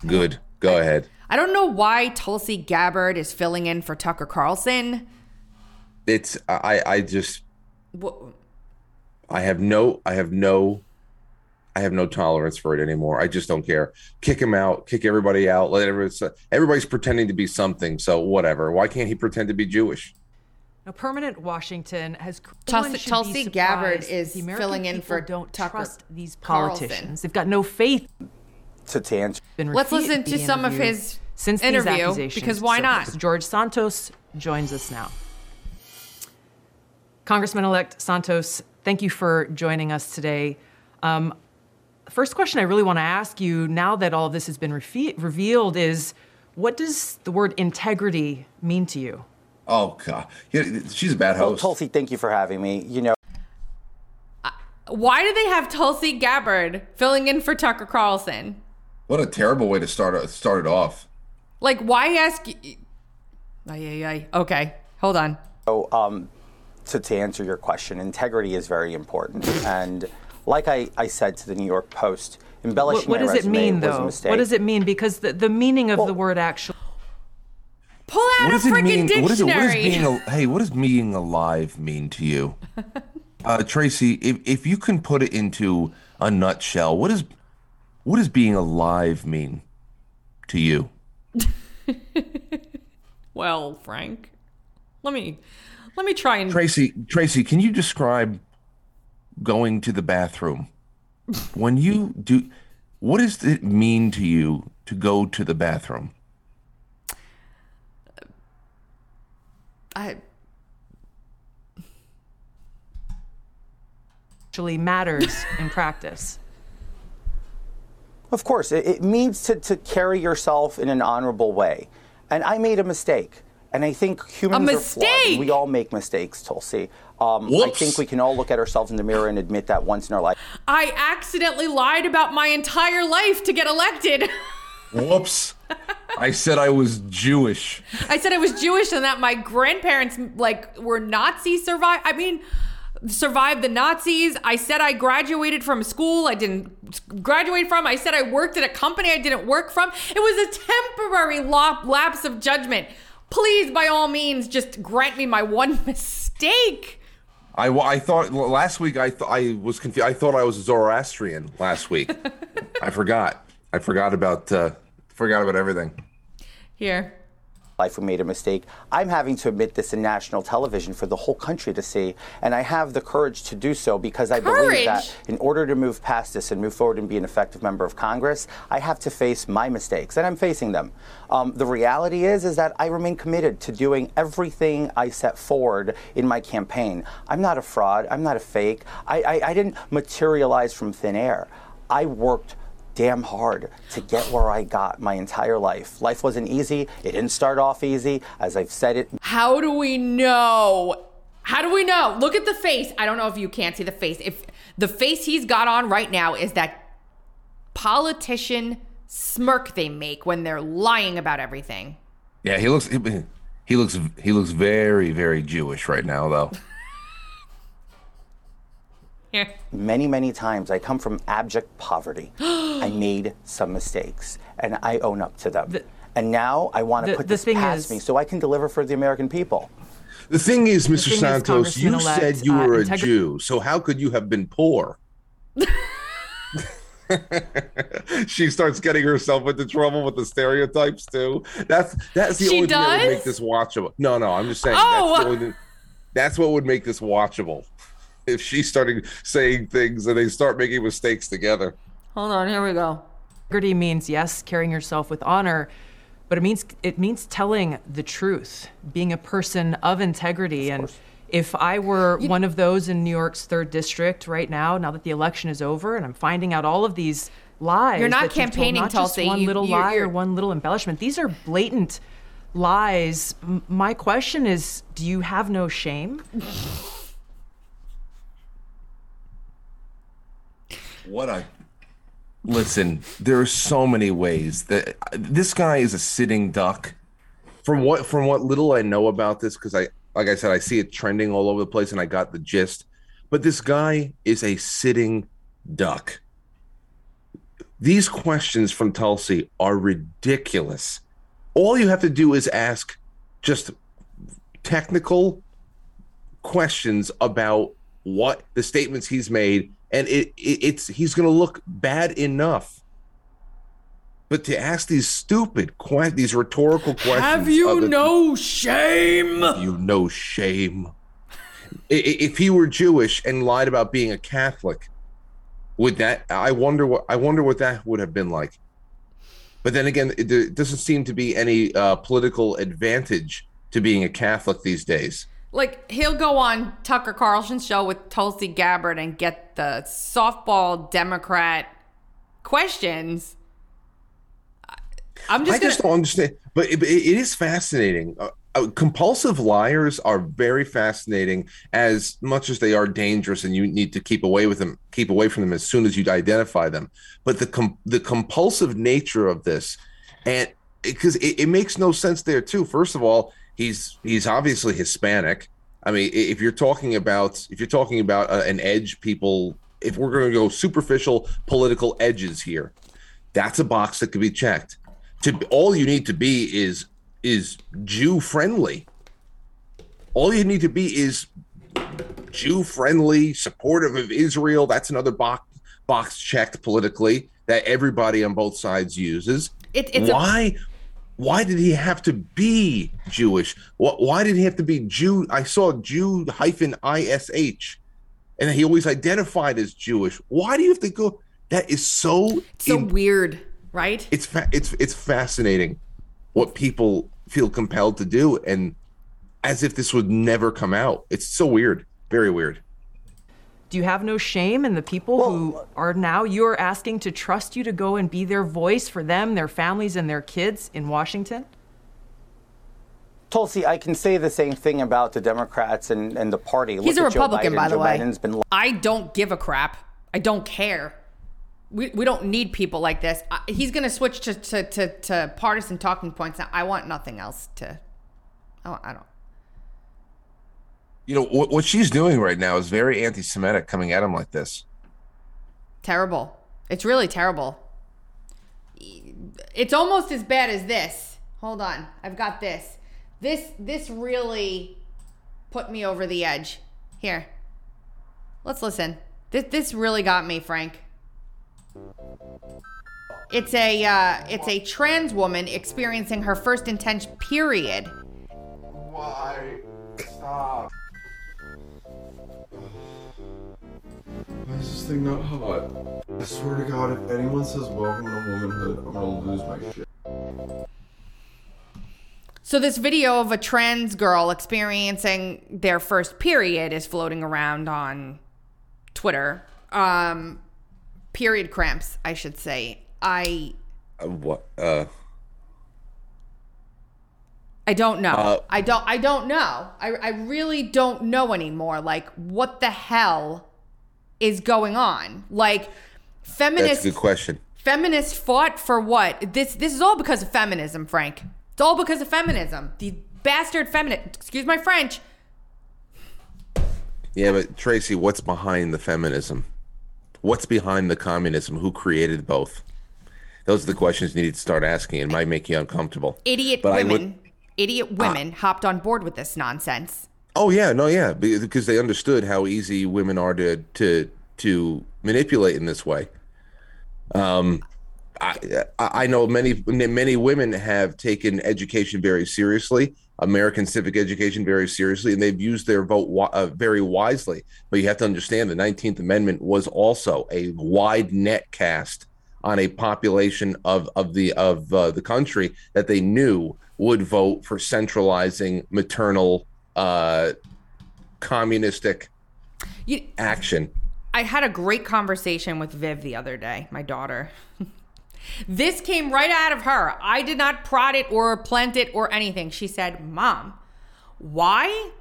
Good. Go ahead. I don't know why Tulsi Gabbard is filling in for Tucker Carlson. It's I I just what? I have no I have no I have no tolerance for it anymore. I just don't care. Kick him out, kick everybody out. Let everybody, everybody's pretending to be something. So whatever. Why can't he pretend to be Jewish? A permanent Washington has Tulsi, Tulsi Gabbard is filling in for don't Tucker trust these politicians. Carlson. They've got no faith to, to answer. Let's listen to some of his since interview because why not? George Santos joins us now. Congressman-elect Santos, thank you for joining us today. Um, first question I really want to ask you, now that all of this has been revealed, is what does the word integrity mean to you? Oh God, she's a bad host. Well, Tulsi, thank you for having me. You know, why do they have Tulsi Gabbard filling in for Tucker Carlson? What a terrible way to start start it off. Like, why ask? Ay, ay, ay. Okay, hold on. So, um, to, to answer your question, integrity is very important. And like I, I said to the New York Post, embellishing What, what my does it resume mean, was a though? mistake. What does it mean? Because the, the meaning of the word actually. Pull out What a does it freaking mean? dictionary. What is it? What does being a, [LAUGHS] hey? What does being alive mean to you, uh, Tracy? If if you can put it into a nutshell, what is what does being alive mean to you? [LAUGHS] well, Frank, let me let me try and Tracy, Tracy, can you describe going to the bathroom? When you do, what does it mean to you to go to the bathroom? I, actually matters in [LAUGHS] practice. Of course, it, it means to, to carry yourself in an honorable way. And I made a mistake. And I think humans are flawed. We all make mistakes, Tulsi. Um, I think we can all look at ourselves in the mirror and admit that once in our life. I accidentally lied about my entire life to get elected. [LAUGHS] Whoops! I said I was Jewish. I said I was Jewish and that my grandparents like were Nazi survive. I mean, survived the Nazis. I said I graduated from a school I didn't graduate from. I said I worked at a company I didn't work from. It was a temporary lapse of judgment. Please, by all means, just grant me my one [LAUGHS] mistake. I, I thought last week I th- I was confused. I thought I was Zoroastrian last week. [LAUGHS] I forgot. I forgot about uh, forgot about everything. Here. Life who made a mistake. I'm having to admit this in national television for the whole country to see, and I have the courage to do so because I believe that in order to move past this and move forward and be an effective member of Congress, I have to face my mistakes, and I'm facing them. Um, the reality is, is that I remain committed to doing everything I set forward in my campaign. I'm not a fraud. I'm not a fake. I, I, I didn't materialize from thin air. I worked damn hard to get where I got my entire life. Life wasn't easy. It didn't start off easy. As I've said it How do we know? How do we know? Look at the face. I don't know if you can't see the face. If the face he's got on right now is that politician smirk they make when they're lying about everything. Yeah, he looks he, he looks he looks very very Jewish right now though. Here. many, many times. I come from abject poverty. [GASPS] I made some mistakes, and I own up to them. and now I want to put this thing past is- me so I can deliver for the American people. The thing is, Mr. thing is, Santos, you said you uh, were a integri- Jew, so how could you have been poor? [LAUGHS] [LAUGHS] she starts getting herself into trouble with the stereotypes too. That's that's the She only thing that would make this watchable. No, no, I'm just saying Oh! that's, the only thing, that's what would make this watchable. [LAUGHS] If she started saying things and they start making mistakes together. Hold on, here we go. Integrity means yes, carrying yourself with honor, but it means it means telling the truth, being a person of integrity. and if I were one of those in New York's third district right now, now that the election is over, and I'm finding out all of these lies, You're not that you've told, campaigning, not just Tulsi. one You- little you're- lie you're- or one little embellishment. These are blatant lies. M- my question is, do you have no shame? [LAUGHS] What I listen. There are so many ways that this guy is a sitting duck. From what from what little I know about this, because I like I said, I see it trending all over the place, and I got the gist. But this guy is a sitting duck. These questions from Tulsi are ridiculous. All you have to do is ask just technical questions about what the statements he's made and it, it it's he's going to look bad enough. But to ask these stupid que- these rhetorical questions Have you no shame? you no shame? If he were jewish and lied about being a catholic would that i wonder what i wonder what that would have been like. But then again it, there doesn't seem to be any uh, political advantage to being a catholic these days Like he'll go on Tucker Carlson's show with Tulsi Gabbard and get the softball Democrat questions. I'm just, I just gonna, don't understand. But it, it is fascinating. Uh, uh, compulsive liars are very fascinating, as much as they are dangerous, and you need to keep away with them, keep away from them as soon as you identify them. But the com- the compulsive nature of this, and because it, it makes no sense there too. First of all, he's he's obviously Hispanic. I mean, if you're talking about if you're talking about uh, an edge people if we're going to go superficial political edges here, that's a box that could be checked. To all you need to be is is Jew friendly. All you need to be is Jew friendly, supportive of Israel. That's another box box checked politically that everybody on both sides uses. It, it's why? A- why did he have to be Jewish? Why did he have to be Jew? I saw Jew hyphen ish, and he always identified as Jewish. Why do you have to go? That is so so in, weird, right? It's fa- it's it's fascinating what people feel compelled to do, and as if this would never come out. It's so weird, very weird do you have no shame in the people well, who are now you're asking to trust you to go and be their voice for them, their families, and their kids in Washington? Tulsi, I can say the same thing about the Democrats and, and the party. He's Look a Republican, by the Joe way. Been... I don't give a crap. I don't care. We, we don't need people like this. I, he's going to switch to, to, to, to partisan talking points. Now, I want nothing else to. Oh, I don't you know what, what she's doing right now is very anti-Semitic coming at him like this. Terrible. It's really terrible. It's almost as bad as this. Hold on, I've got this. This this really put me over the edge. Here, let's listen. This this really got me, Frank. It's a uh, it's a trans woman experiencing her first intense period. Why? Stop. Is this thing not hot? I swear to God, if anyone says welcome to womanhood, I'm gonna lose my shit. So this video of a trans girl experiencing their first period is floating around on Twitter. Um, period cramps, I should say. I. Uh, what? Uh. I don't know. Uh, I don't. I don't know. I, I really don't know anymore. Like, what the hell is going on? Like, feminists. That's a good question. Feminists fought for what? This. This is all because of feminism, Frank. It's all because of feminism. The bastard feminist. Excuse my French. Yeah, but Tracy, what's behind the feminism? What's behind the communism? Who created both? Those are the questions you need to start asking. It might make you uncomfortable. Idiot but women idiot women uh, hopped on board with this nonsense. Oh yeah, no, yeah, because they understood how easy women are to to to manipulate in this way. Um, I I know many many women have taken education very seriously, American civic education very seriously, and they've used their vote uh, very wisely. But you have to understand the Nineteenth Amendment was also a wide net cast on a population of of the of uh, the country that they knew would vote for centralizing maternal uh, communistic you, action. I had a great conversation with Viv the other day, my daughter. [LAUGHS] this came right out of her. I did not prod it or plant it or anything. She said, Mom, why?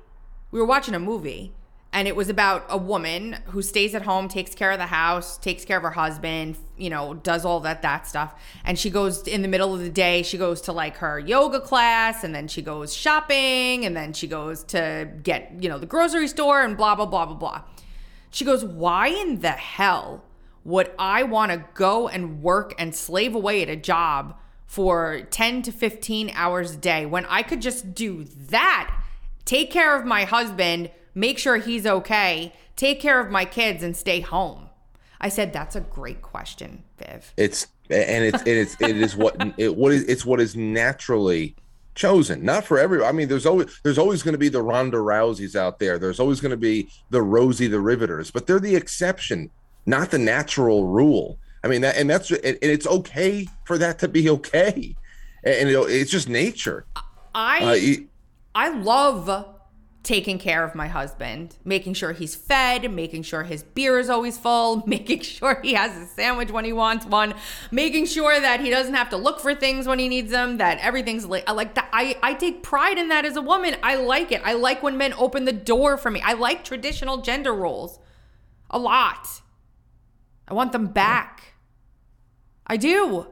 We were watching a movie and it was about a woman who stays at home takes care of the house takes care of her husband you know does all that that stuff. And she goes in the middle of the day she goes to like her yoga class and then she goes shopping and then she goes to get you know the grocery store and blah blah blah blah blah. She goes why in the hell would i want to go and work and slave away at a job for 10 to 15 hours a day when i could just do that? Take care of my husband make sure he's okay, take care of my kids, and stay home? I said, that's a great question, Viv. It's and it's and it's it is what it what is it's what is naturally chosen. Not for every. I mean, there's always there's always going to be the Ronda Rouseys out there. There's always going to be the Rosie the Riveters, but they're the exception, not the natural rule. I mean, that, and that's and it's okay for that to be okay, and, it's just nature. I uh, I love taking care of my husband, making sure he's fed, making sure his beer is always full, [LAUGHS] making sure he has a sandwich when he wants one, making sure that he doesn't have to look for things when he needs them, that everything's like, like that. I, I take pride in that as a woman. I like it. I like when men open the door for me. I like traditional gender roles a lot. I want them back. I do.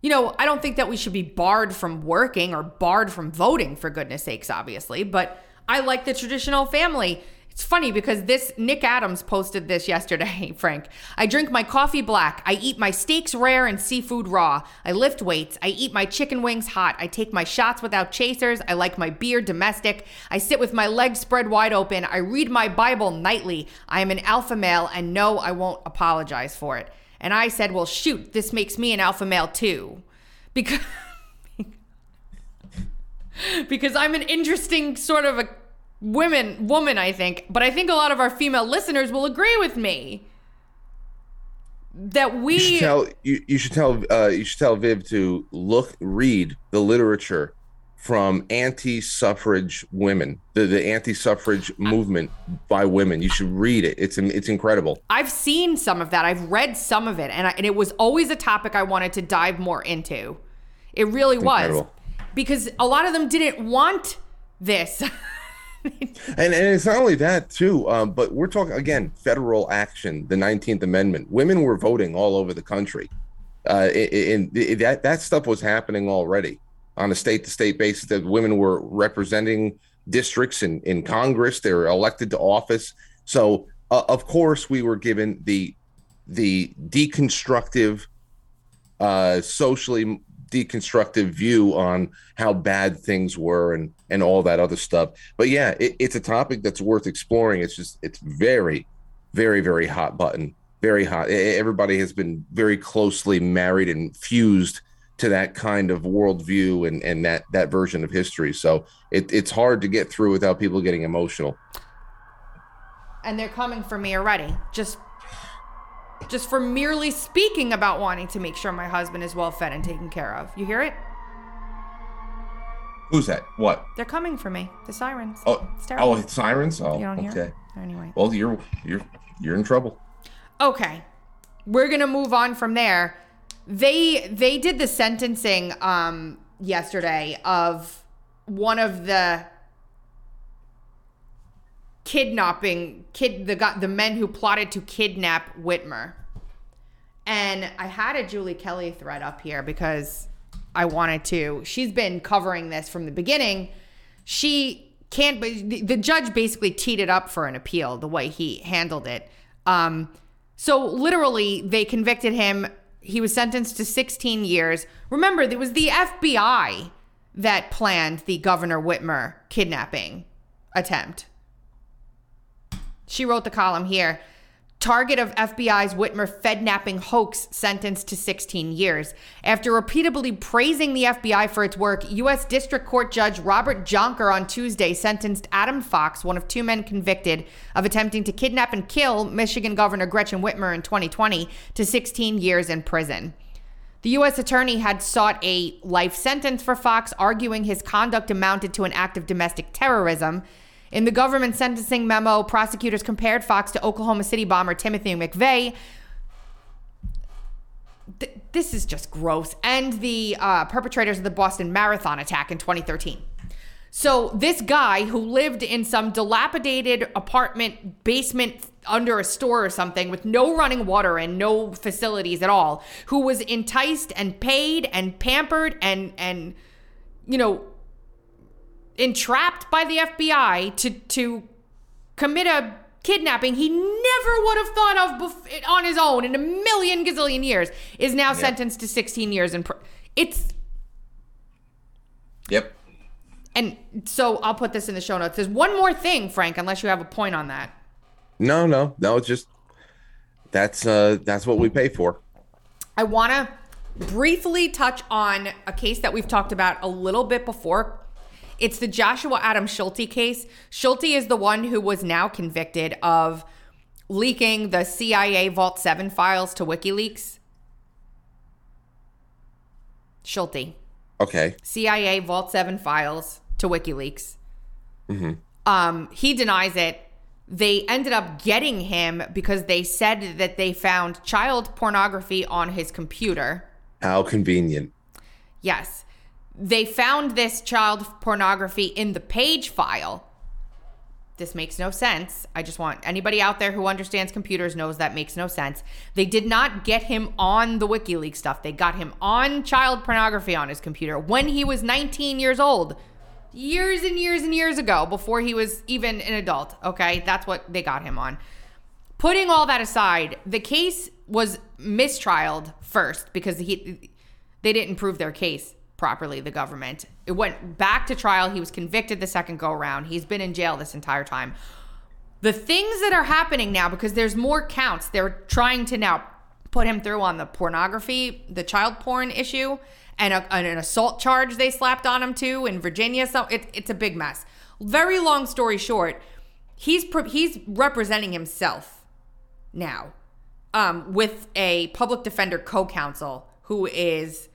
You know, I don't think that we should be barred from working or barred from voting, for goodness sakes, obviously, but I like the traditional family. It's funny because this Nick Adams posted this yesterday, [LAUGHS] Frank. I drink my coffee black. I eat my steaks rare and seafood raw. I lift weights. I eat my chicken wings hot. I take my shots without chasers. I like my beer domestic. I sit with my legs spread wide open. I read my Bible nightly. I am an alpha male and no, I won't apologize for it. And I said, "Well, shoot, this makes me an alpha male too." Because [LAUGHS] [LAUGHS] because I'm an interesting sort of a women woman i think but i think a lot of our female listeners will agree with me that we You should tell you, you should tell uh, you should tell Viv to look read the literature from anti-suffrage women, the, the anti-suffrage movement by women. You should read it. It's it's incredible. i've seen some of that i've read some of it and, I, and it was always a topic i wanted to dive more into it really was Incredible. Because a lot of them didn't want this [LAUGHS] And and it's not only that too, um, but we're talking again federal action, the Nineteenth Amendment. Women were voting all over the country, uh, and that that stuff was happening already on a state to state basis. That women were representing districts in in Congress. They were elected to office. So uh, of course we were given the the deconstructive, uh, socially deconstructive view on how bad things were and and all that other stuff. But yeah, it, it's a topic that's worth exploring. It's just it's very, very, very hot button. Very hot. Everybody has been very closely married and fused to that kind of worldview and and that that version of history. So it, it's hard to get through without people getting emotional. and they're coming for me already just just for merely speaking about wanting to make sure my husband is well fed and taken care of you hear it Who's that? What? they're coming for me the sirens Oh, It's terrible. oh, it's sirens. Oh, you don't hear okay. anyway Well, you're you're you're in trouble. okay we're gonna move on from there they they did the sentencing um yesterday of one of the kidnapping kid the guy the men who plotted to kidnap Whitmer. And I had a Julie Kelly thread up here because I wanted to. She's been covering this from the beginning. She can't but the judge basically teed it up for an appeal the way he handled it. Um so literally they convicted him. He was sentenced to 16 years. Remember it was the FBI that planned the governor Whitmer kidnapping attempt she wrote the column here. Target of FBI's Whitmer Fednapping hoax sentenced to 16 years. After repeatedly praising the FBI for its work, U.S. District Court Judge Robert Jonker on Tuesday sentenced Adam Fox, one of two men convicted of attempting to kidnap and kill Michigan Governor Gretchen Whitmer in 2020, to 16 years in prison. The U.S. attorney had sought a life sentence for Fox, arguing his conduct amounted to an act of domestic terrorism. In the government sentencing memo, prosecutors compared Fox to Oklahoma City bomber Timothy McVeigh. Th- this is just gross. And the uh, perpetrators of the Boston Marathon attack in 2013. So, this guy who lived in some dilapidated apartment basement under a store or something with no running water and no facilities at all, who was enticed and paid and pampered and, and, you know, entrapped by the FBI to to commit a kidnapping he never would have thought of bef- on his own in a million gazillion years is now sentenced to 16 years in pr- it's Yep. and so I'll put this in the show notes. There's one more thing, Frank, unless you have a point on that. No, no, no. It's just that's uh that's what we pay for. I want to briefly touch on a case that we've talked about a little bit before. It's the Joshua Adam Schulte case. Schulte is the one who was now convicted of leaking the CIA Vault 7 files to WikiLeaks. Schulte. Okay. CIA Vault 7 files to WikiLeaks. Mm-hmm. Um, he denies it. They ended up getting him because they said that they found child pornography on his computer. How convenient. Yes. They found this child pornography in the page file. This makes no sense. I just want anybody out there who understands computers knows that makes no sense. They did not get him on the WikiLeaks stuff. They got him on child pornography on his computer when he was 19 years old. years and years and years ago before he was even an adult. Okay, that's what they got him on. Putting all that aside, the case was mistrialed first because he they didn't prove their case properly. The government it went back to trial. He was convicted the second go around. He's been in jail this entire time. The things that are happening now because there's more counts. They're trying to now put him through on the pornography, the child porn issue, and, a, an assault charge they slapped on him too in Virginia. So it, it's a big mess. Very long story short, he's he's representing himself now um, with a public defender co-counsel who is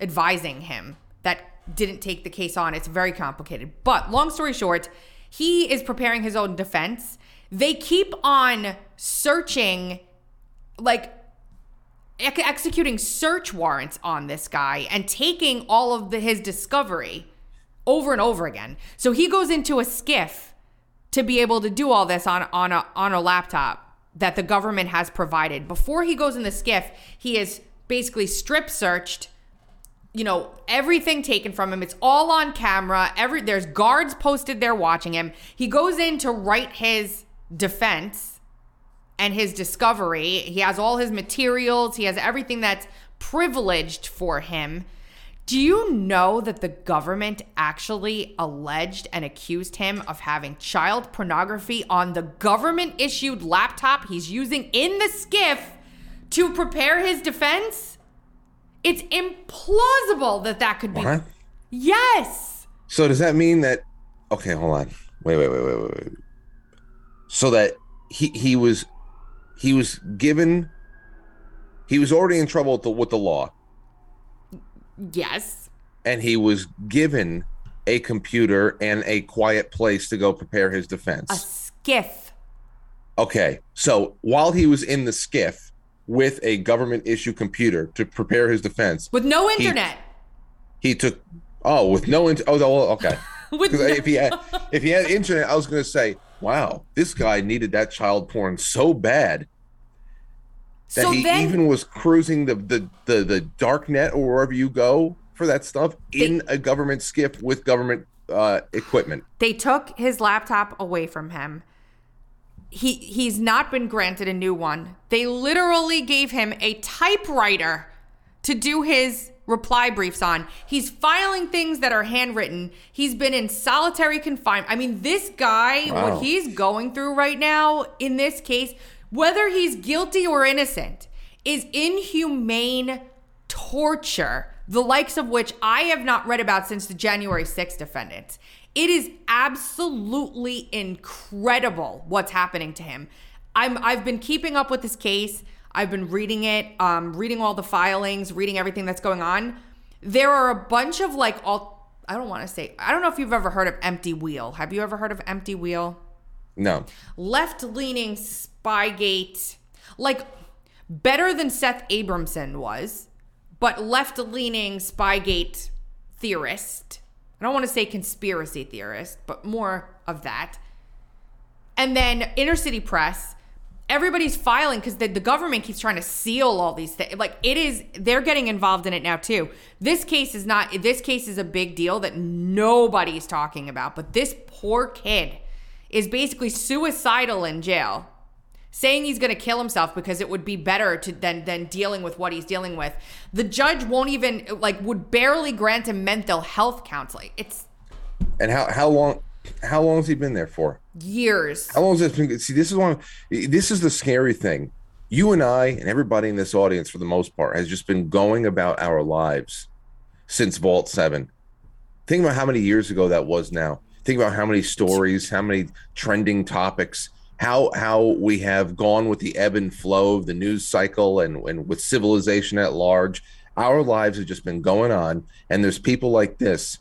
advising him that didn't take the case on. It's very complicated. But long story short, he is preparing his own defense. They keep on searching, like ex- executing search warrants on this guy and taking all of the, his discovery over and over again. So he goes into a SCIF to be able to do all this on on a on a laptop that the government has provided. Before he goes in the SCIF, he is basically strip searched you know everything taken from him. It's all on camera. Every there's guards posted there watching him. He goes in to write his defense and his discovery. He has all his materials. He has everything that's privileged for him. Do you know that the government actually alleged and accused him of having child pornography on the government issued laptop he's using in the SCIF to prepare his defense it's implausible that that could be. What? Yes. So does that mean that? Okay, hold on. Wait, wait, wait, wait, wait, wait. So that he he was he was given he was already in trouble with the, with the law, Yes. and he was given a computer and a quiet place to go prepare his defense. A SCIF. Okay, so while he was in the SCIF with a government issue computer to prepare his defense, With no internet. he took oh with no internet. oh oh, okay. [LAUGHS] With no- if he had if he had internet, I was going to say, wow, this guy needed that child porn so bad that so he then even was cruising the, the the the dark net or wherever you go for that stuff in a government SCIF with government uh, equipment. they took his laptop away from him. He he's not been granted a new one. They literally gave him a typewriter to do his reply briefs on. He's filing things that are handwritten. He's been in solitary confinement. I mean, this guy, Wow. what he's going through right now in this case, whether he's guilty or innocent, is inhumane torture, the likes of which I have not read about since the January 6th defendants. It is absolutely incredible what's happening to him. I'm I've been keeping up with this case. I've been reading it, um, reading all the filings, reading everything that's going on. There are a bunch of like all I don't want to say I don't know if you've ever heard of Empty Wheel. Have you ever heard of Empty Wheel? No, left leaning Spygate, like better than Seth Abramson was, but left leaning Spygate theorist. I don't want to say conspiracy theorist, but more of that. And then Inner City Press, everybody's filing because the, the government keeps trying to seal all these things. Like it is, they're getting involved in it now too. This case is not, this case is a big deal that nobody's talking about, but this poor kid is basically suicidal in jail saying he's going to kill himself because it would be better to than than dealing with what he's dealing with. The judge won't even like would barely grant him mental health counseling. It's and how how long how long has he been there for? years. How long has this been? See, this is one. This is the scary thing. You and I and everybody in this audience, for the most part, has just been going about our lives since Vault Seven. Think about how many years ago that was. Now, think about how many stories, how many trending topics, how how we have gone with the ebb and flow of the news cycle and and with civilization at large. Our lives have just been going on, and there's people like this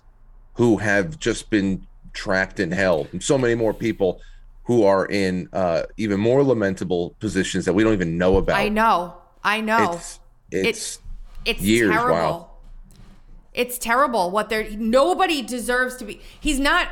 who have just been trapped in hell. and so many more people who are in uh, even more lamentable positions that we don't even know about. I know. I know. It's it's it's years, terrible. wow. It's terrible what they're nobody deserves to be. He's not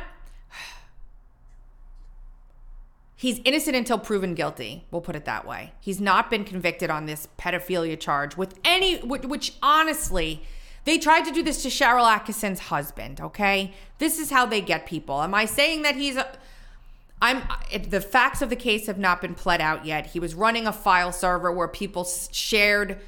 He's innocent until proven guilty. We'll put it that way. He's not been convicted on this pedophilia charge with any which, which honestly They tried to do this to Sharyl Attkisson's husband, okay? This is how they get people. Am I saying that he's a I'm the facts of the case have not been pled out yet. He was running a file server where people shared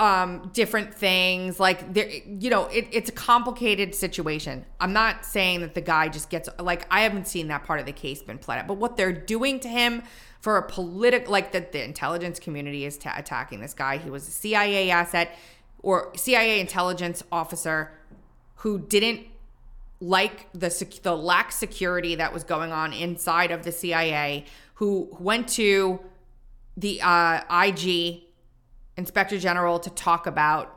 um, different things. Like there, you know, it, it's a complicated situation. I'm not saying that the guy just gets like I haven't seen that part of the case been played out, but what they're doing to him for a political like that the intelligence community is ta- attacking this guy. He was a CIA asset or CIA intelligence officer who didn't like the sec- the lack security that was going on inside of the CIA, who went to the uh, IG Inspector General to talk about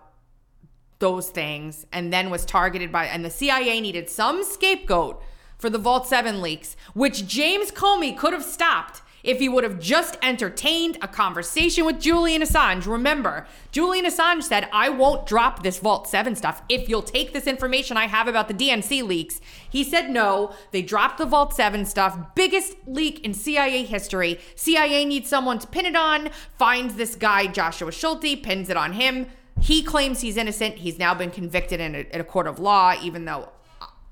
those things, and then was targeted by and the CIA needed some scapegoat for the Vault Seven leaks, which James Comey could have stopped if he would have just entertained a conversation with Julian Assange. Remember, Julian Assange said, I won't drop this Vault 7 stuff if you'll take this information I have about the DNC leaks. He said no. They dropped the Vault 7 stuff. Biggest leak in CIA history. CIA needs someone to pin it on, finds this guy, Joshua Schulte, pins it on him. He claims he's innocent. He's now been convicted in a, in a court of law, even though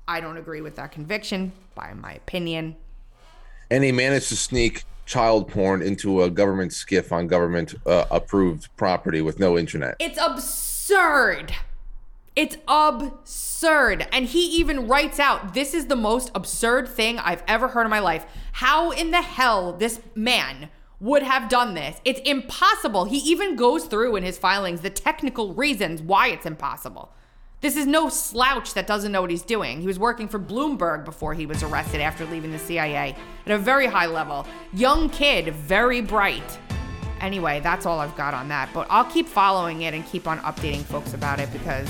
I don't agree with that conviction, by my opinion. And he managed to sneak child porn into a government SCIF on government uh, approved property with no internet. It's absurd. It's absurd. And he even writes out this is the most absurd thing I've ever heard in my life. How in the hell this man would have done this? It's impossible. He even goes through in his filings the technical reasons why it's impossible. This is no slouch that doesn't know what he's doing. He was working for Bloomberg before he was arrested after leaving the CIA at a very high level. Young kid, very bright. Anyway, that's all I've got on that. But I'll keep following it and keep on updating folks about it because,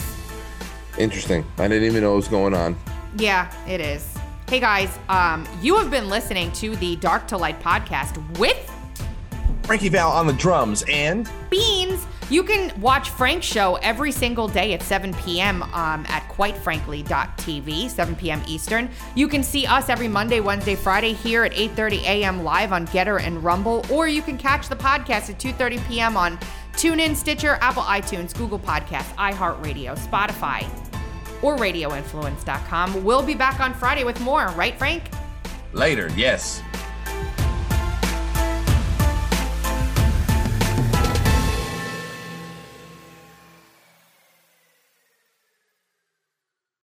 Interesting. I didn't even know what was going on. yeah, it is. Hey guys, um, you have been listening to the Dark to Light podcast with Frankie Val on the drums and Beans. You can watch Frank's show every single day at 7 p.m. Um, at quitefrankly.tv, 7 p.m. Eastern. You can see us every Monday, Wednesday, Friday here at 8:30 a.m. live on Gettr and Rumble, or you can catch the podcast at 2:30 p.m. on TuneIn, Stitcher, Apple iTunes, Google Podcasts, iHeartRadio, Spotify, or RadioInfluence.com. We'll be back on Friday with more, right, Frank? later, yes.